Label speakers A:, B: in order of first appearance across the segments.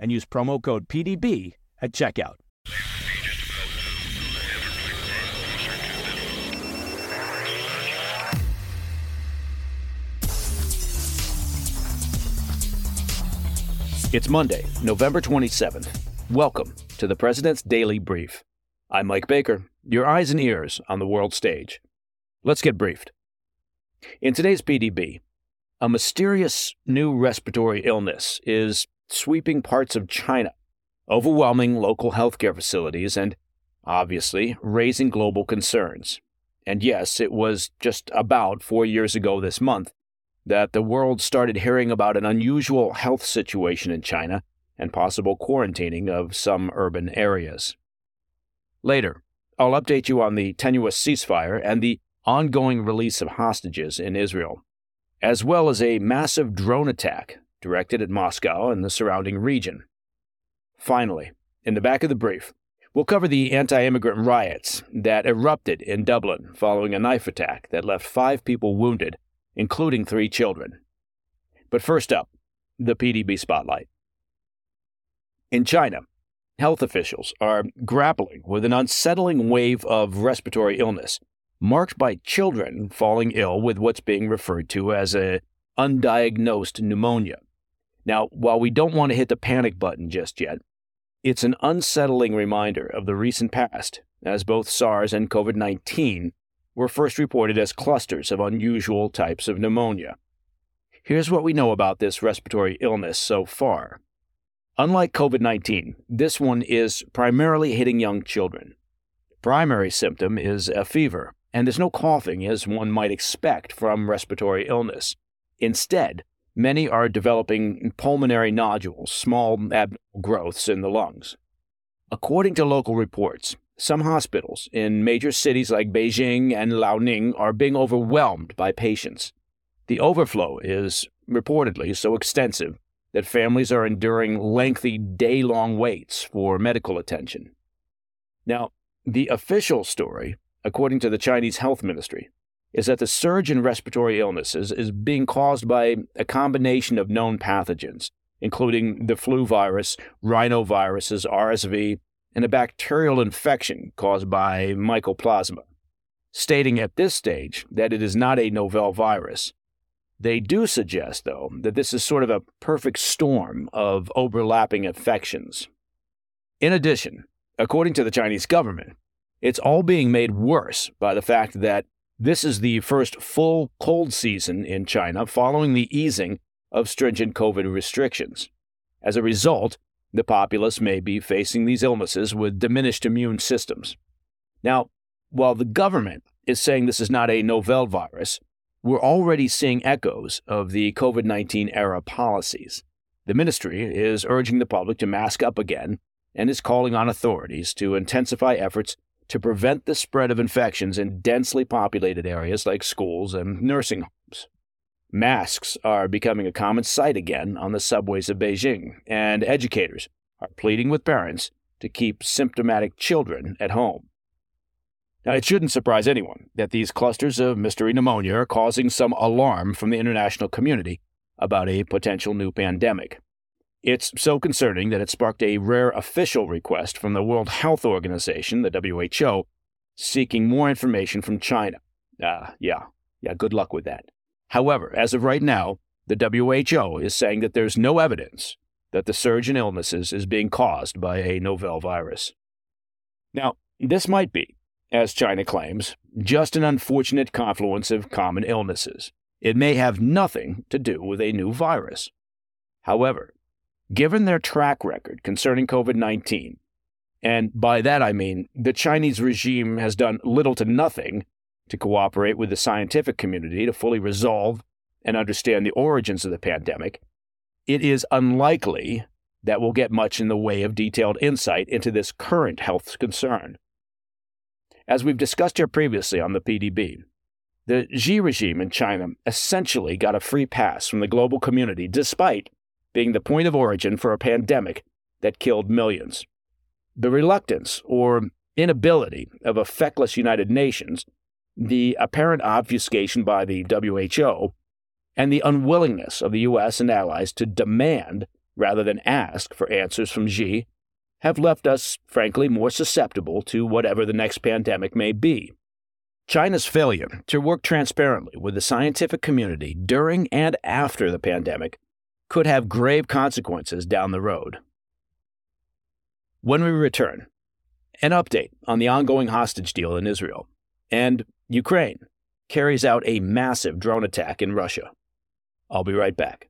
A: and use promo code PDB at checkout. It's Monday, November 27th. Welcome to the President's Daily Brief. I'm Mike Baker, your eyes and ears on the world stage. Let's get briefed. In today's PDB, a mysterious new respiratory illness is sweeping parts of China, overwhelming local healthcare facilities, and obviously raising global concerns. And yes, it was just about four years ago this month that the world started hearing about an unusual health situation in China and possible quarantining of some urban areas. Later, I'll update you on the tenuous ceasefire and the ongoing release of hostages in Israel, as well as a massive drone attack directed at Moscow and the surrounding region. Finally, in the back of the brief, we'll cover the anti immigrant riots that erupted in Dublin following a knife attack that left five people wounded including three children. But first up, the PDB spotlight. In China, health officials are grappling with an unsettling wave of respiratory illness, marked by children falling ill with what's being referred to as a undiagnosed pneumonia. Now, while we don't want to hit the panic button just yet, it's an unsettling reminder of the recent past, as both SARS and COVID 19 were first reported as clusters of unusual types of pneumonia. Here's what we know about this respiratory illness so far. Unlike COVID 19, this one is primarily hitting young children. Primary symptom is a fever, and there's no coughing as one might expect from respiratory illness. Instead, many are developing pulmonary nodules, small abnormal growths in the lungs. According to local reports, some hospitals in major cities like Beijing and Liaoning are being overwhelmed by patients. The overflow is reportedly so extensive that families are enduring lengthy day long waits for medical attention. Now, the official story, according to the Chinese Health Ministry, is that the surge in respiratory illnesses is being caused by a combination of known pathogens, including the flu virus, rhinoviruses, RSV, and a bacterial infection caused by mycoplasma, stating at this stage that it is not a novel virus. They do suggest, though, that this is sort of a perfect storm of overlapping infections. In addition, according to the Chinese government, it's all being made worse by the fact that this is the first full cold season in China following the easing of stringent COVID restrictions. As a result, the populace may be facing these illnesses with diminished immune systems. Now, while the government is saying this is not a novel virus, we're already seeing echoes of the COVID 19 era policies. The ministry is urging the public to mask up again and is calling on authorities to intensify efforts to prevent the spread of infections in densely populated areas like schools and nursing homes. Masks are becoming a common sight again on the subways of Beijing, and educators are pleading with parents to keep symptomatic children at home. Now, it shouldn't surprise anyone that these clusters of mystery pneumonia are causing some alarm from the international community about a potential new pandemic. It's so concerning that it sparked a rare official request from the World Health Organization, the WHO, seeking more information from China. Ah, uh, yeah, yeah, good luck with that. However, as of right now, the WHO is saying that there's no evidence that the surge in illnesses is being caused by a novel virus. Now, this might be, as China claims, just an unfortunate confluence of common illnesses. It may have nothing to do with a new virus. However, given their track record concerning COVID 19, and by that I mean the Chinese regime has done little to nothing to cooperate with the scientific community to fully resolve and understand the origins of the pandemic, it is unlikely that we'll get much in the way of detailed insight into this current health concern. As we've discussed here previously on the PDB, the Xi regime in China essentially got a free pass from the global community despite being the point of origin for a pandemic that killed millions. The reluctance or inability of a feckless United Nations, the apparent obfuscation by the WHO, and the unwillingness of the U.S. and allies to demand rather than ask for answers from Xi have left us, frankly, more susceptible to whatever the next pandemic may be. China's failure to work transparently with the scientific community during and after the pandemic could have grave consequences down the road. When we return, an update on the ongoing hostage deal in Israel, and Ukraine carries out a massive drone attack in Russia. I'll be right back.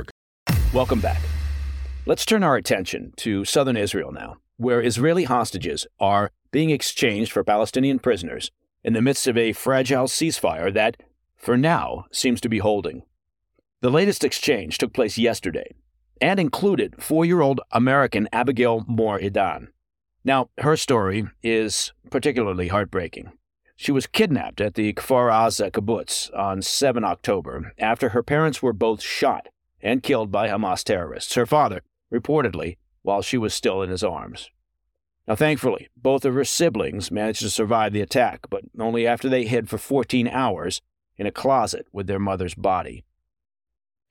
A: Welcome back. Let's turn our attention to southern Israel now, where Israeli hostages are being exchanged for Palestinian prisoners in the midst of a fragile ceasefire that, for now, seems to be holding. The latest exchange took place yesterday and included four year old American Abigail Mor Idan. Now, her story is particularly heartbreaking. She was kidnapped at the Kfar Aza kibbutz on 7 October after her parents were both shot and killed by Hamas terrorists, her father, reportedly, while she was still in his arms. Now, thankfully, both of her siblings managed to survive the attack, but only after they hid for 14 hours in a closet with their mother's body.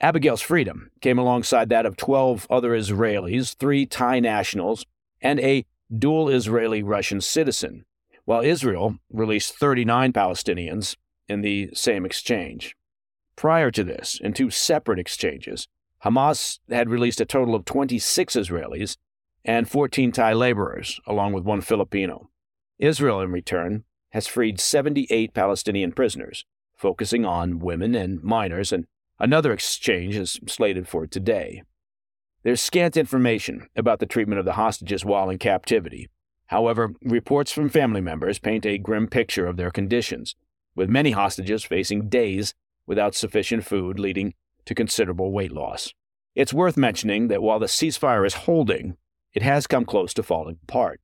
A: Abigail's freedom came alongside that of 12 other Israelis, three Thai nationals, and a dual Israeli Russian citizen, while Israel released 39 Palestinians in the same exchange. Prior to this, in two separate exchanges, Hamas had released a total of 26 Israelis and 14 Thai laborers, along with one Filipino. Israel, in return, has freed 78 Palestinian prisoners, focusing on women and minors, and another exchange is slated for today. There's scant information about the treatment of the hostages while in captivity. However, reports from family members paint a grim picture of their conditions, with many hostages facing days without sufficient food, leading to considerable weight loss. It's worth mentioning that while the ceasefire is holding, it has come close to falling apart.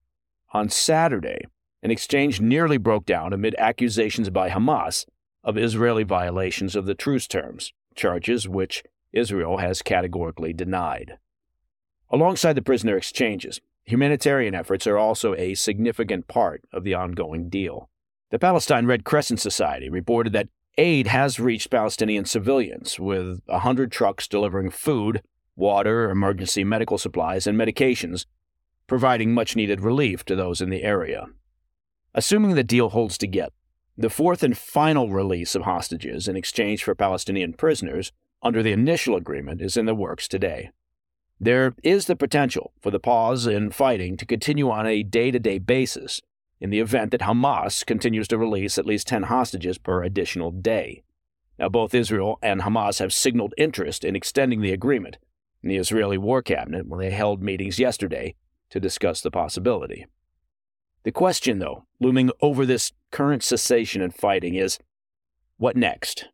A: On Saturday, an exchange nearly broke down amid accusations by Hamas of Israeli violations of the truce terms, charges which Israel has categorically denied. Alongside the prisoner exchanges, humanitarian efforts are also a significant part of the ongoing deal. The Palestine Red Crescent Society reported that Aid has reached Palestinian civilians, with 100 trucks delivering food, water, emergency medical supplies, and medications, providing much needed relief to those in the area. Assuming the deal holds together, the fourth and final release of hostages in exchange for Palestinian prisoners under the initial agreement is in the works today. There is the potential for the pause in fighting to continue on a day to day basis in the event that Hamas continues to release at least 10 hostages per additional day. Now, both Israel and Hamas have signaled interest in extending the agreement in the Israeli War Cabinet when they held meetings yesterday to discuss the possibility. The question, though, looming over this current cessation in fighting is what next?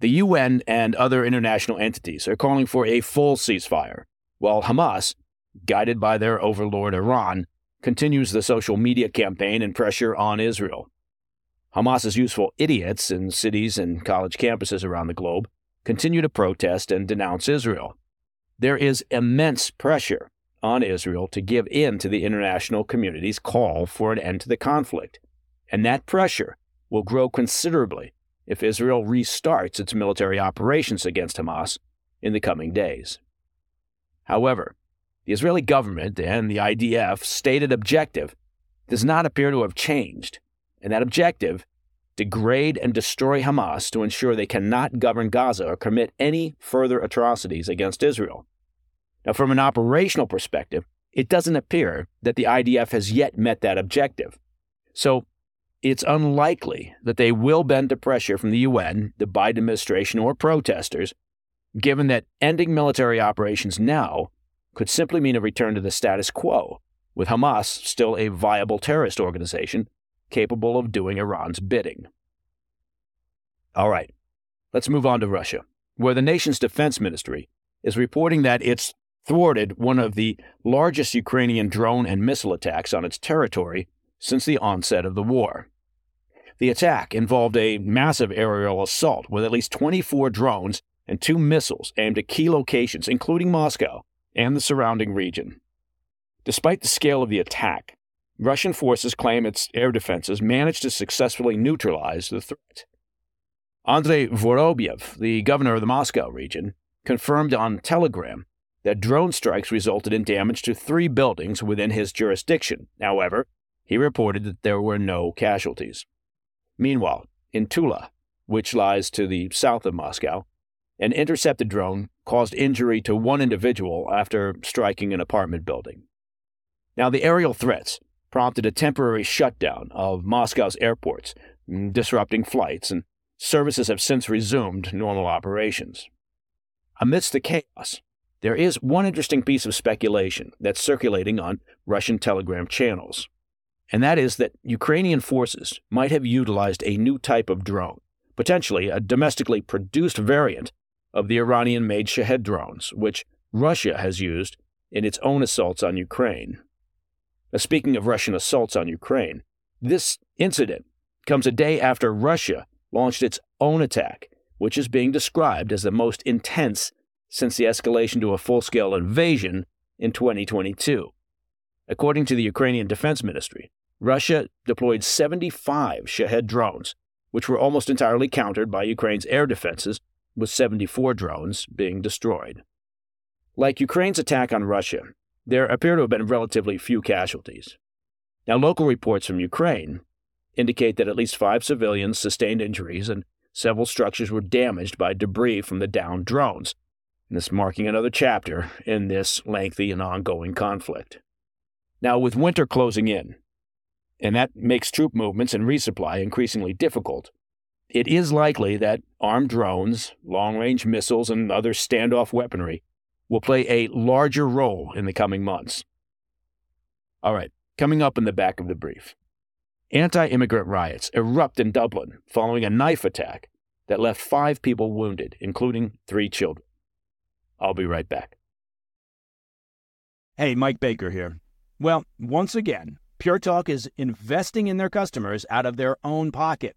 A: The UN and other international entities are calling for a full ceasefire, while Hamas, guided by their overlord Iran, continues the social media campaign and pressure on Israel. Hamas's useful idiots in cities and college campuses around the globe continue to protest and denounce Israel. There is immense pressure on Israel to give in to the international community's call for an end to the conflict, and that pressure will grow considerably if Israel restarts its military operations against Hamas in the coming days. However, the Israeli government and the IDF stated objective does not appear to have changed, and that objective degrade and destroy Hamas to ensure they cannot govern Gaza or commit any further atrocities against Israel. Now, from an operational perspective, it doesn't appear that the IDF has yet met that objective. So, it's unlikely that they will bend to pressure from the UN, the Biden administration, or protesters, given that ending military operations now could simply mean a return to the status quo, with Hamas still a viable terrorist organization capable of doing Iran's bidding. All right, let's move on to Russia, where the nation's defense ministry is reporting that it's thwarted one of the largest Ukrainian drone and missile attacks on its territory since the onset of the war. The attack involved a massive aerial assault with at least 24 drones and two missiles aimed at key locations, including Moscow and the surrounding region. Despite the scale of the attack, Russian forces claim its air defenses managed to successfully neutralize the threat. Andrei Vorobyev, the governor of the Moscow region, confirmed on Telegram that drone strikes resulted in damage to three buildings within his jurisdiction. However, he reported that there were no casualties. Meanwhile, in Tula, which lies to the south of Moscow, an intercepted drone caused injury to one individual after striking an apartment building. Now, the aerial threats prompted a temporary shutdown of Moscow's airports, mm, disrupting flights, and services have since resumed normal operations. Amidst the chaos, there is one interesting piece of speculation that's circulating on Russian telegram channels and that is that Ukrainian forces might have utilized a new type of drone, potentially a domestically produced variant of the Iranian made Shahed drones, which Russia has used in its own assaults on Ukraine. Now, speaking of Russian assaults on Ukraine, this incident comes a day after Russia launched its own attack, which is being described as the most intense since the escalation to a full scale invasion in 2022. According to the Ukrainian Defense Ministry, Russia deployed 75 Shahed drones, which were almost entirely countered by Ukraine's air defenses, with 74 drones being destroyed. Like Ukraine's attack on Russia, there appear to have been relatively few casualties. Now, local reports from Ukraine indicate that at least five civilians sustained injuries and several structures were damaged by debris from the downed drones, this marking another chapter in this lengthy and ongoing conflict. Now, with winter closing in, and that makes troop movements and resupply increasingly difficult, it is likely that armed drones, long range missiles, and other standoff weaponry will play a larger role in the coming months. All right, coming up in the back of the brief. Anti immigrant riots erupt in Dublin following a knife attack that left five people wounded, including three children. I'll be right back.
B: Hey, Mike Baker here. Well, once again, Pure Talk is investing in their customers out of their own pocket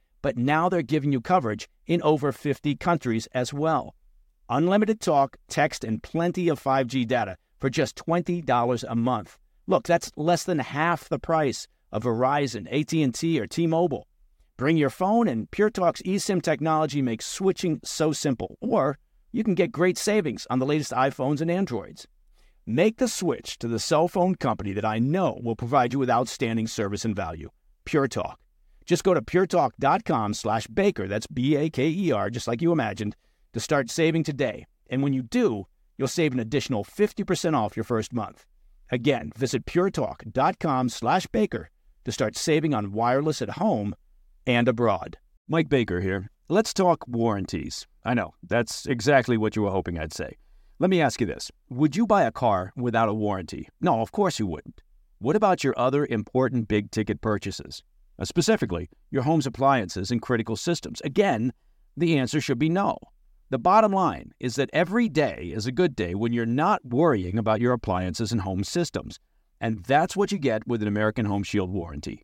B: but now they're giving you coverage in over 50 countries as well. Unlimited talk, text, and plenty of 5G data for just $20 a month. Look, that's less than half the price of Verizon, AT&T, or T-Mobile. Bring your phone and PureTalk's eSIM technology makes switching so simple. Or you can get great savings on the latest iPhones and Androids. Make the switch to the cell phone company that I know will provide you with outstanding service and value, Pure Talk. Just go to puretalk.com slash baker, that's B-A-K-E-R, just like you imagined, to start saving today. And when you do, you'll save an additional 50% off your first month. Again, visit puretalk.com slash baker to start saving on wireless at home and abroad. Mike Baker here. Let's talk warranties. I know, that's exactly what you were hoping I'd say. Let me ask you this Would you buy a car without a warranty? No, of course you wouldn't. What about your other important big ticket purchases? Uh, specifically, your home's appliances and critical systems. Again, the answer should be no. The bottom line is that every day is a good day when you're not worrying about your appliances and home systems. And that's what you get with an American Home Shield warranty.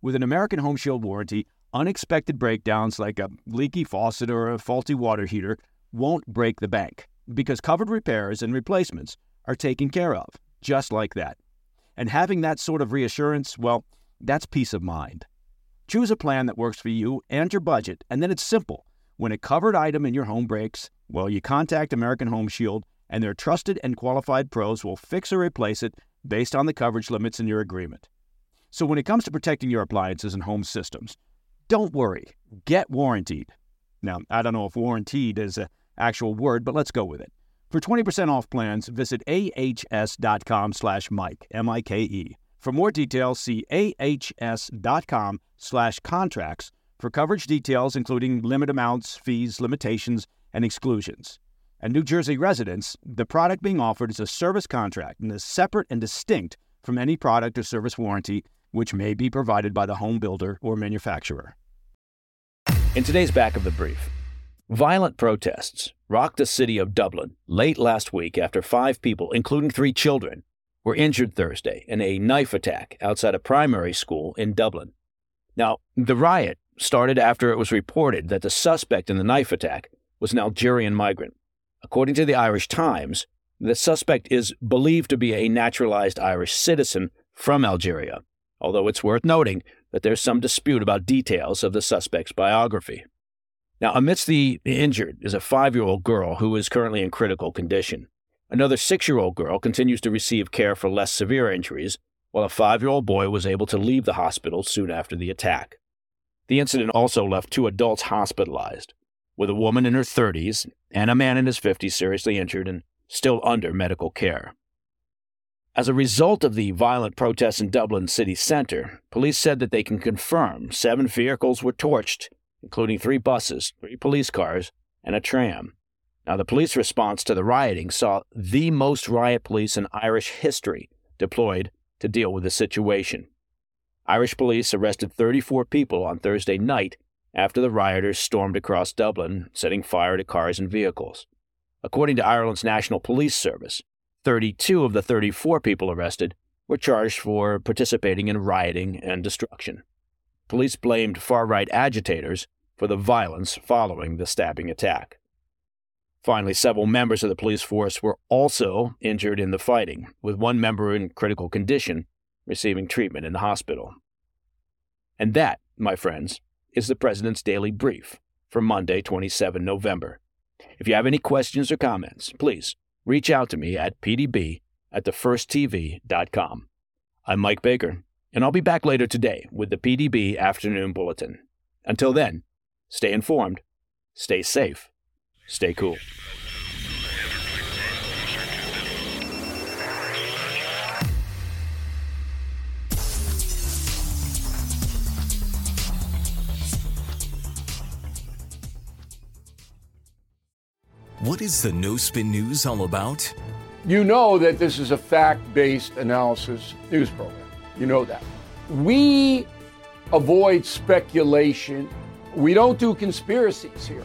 B: With an American Home Shield warranty, unexpected breakdowns like a leaky faucet or a faulty water heater won't break the bank because covered repairs and replacements are taken care of, just like that. And having that sort of reassurance, well, that's peace of mind. Choose a plan that works for you and your budget, and then it's simple. When a covered item in your home breaks, well, you contact American Home Shield, and their trusted and qualified pros will fix or replace it based on the coverage limits in your agreement. So when it comes to protecting your appliances and home systems, don't worry, get warranted. Now, I don't know if warranted is an actual word, but let's go with it. For 20% off plans, visit ahs.com slash Mike, M-I-K-E. For more details, see ahs.com slash contracts for coverage details, including limit amounts, fees, limitations, and exclusions. And New Jersey residents, the product being offered is a service contract and is separate and distinct from any product or service warranty which may be provided by the home builder or manufacturer.
A: In today's back of the brief, violent protests rocked the city of Dublin late last week after five people, including three children, were injured Thursday in a knife attack outside a primary school in Dublin. Now, the riot started after it was reported that the suspect in the knife attack was an Algerian migrant. According to the Irish Times, the suspect is believed to be a naturalized Irish citizen from Algeria although it's worth noting that there's some dispute about details of the suspect's biography. Now, amidst the injured is a five year old girl who is currently in critical condition. Another six year old girl continues to receive care for less severe injuries, while a five year old boy was able to leave the hospital soon after the attack. The incident also left two adults hospitalized, with a woman in her 30s and a man in his 50s seriously injured and still under medical care. As a result of the violent protests in Dublin city centre, police said that they can confirm seven vehicles were torched, including three buses, three police cars, and a tram. Now, the police response to the rioting saw the most riot police in Irish history deployed to deal with the situation. Irish police arrested 34 people on Thursday night after the rioters stormed across Dublin, setting fire to cars and vehicles. According to Ireland's National Police Service, 32 of the 34 people arrested were charged for participating in rioting and destruction. Police blamed far right agitators for the violence following the stabbing attack. Finally, several members of the police force were also injured in the fighting, with one member in critical condition receiving treatment in the hospital. And that, my friends, is the President's Daily Brief for Monday, 27 November. If you have any questions or comments, please reach out to me at pdb at thefirsttv.com. I'm Mike Baker, and I'll be back later today with the PDB Afternoon Bulletin. Until then, stay informed, stay safe, stay cool.
C: What is the No Spin News all about?
D: You know that this is a fact based analysis news program. You know that. We avoid speculation. We don't do conspiracies here.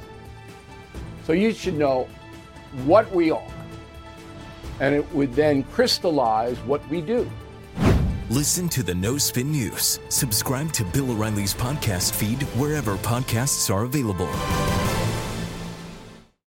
D: So you should know what we are. And it would then crystallize what we do.
C: Listen to the No Spin News. Subscribe to Bill O'Reilly's podcast feed wherever podcasts are available.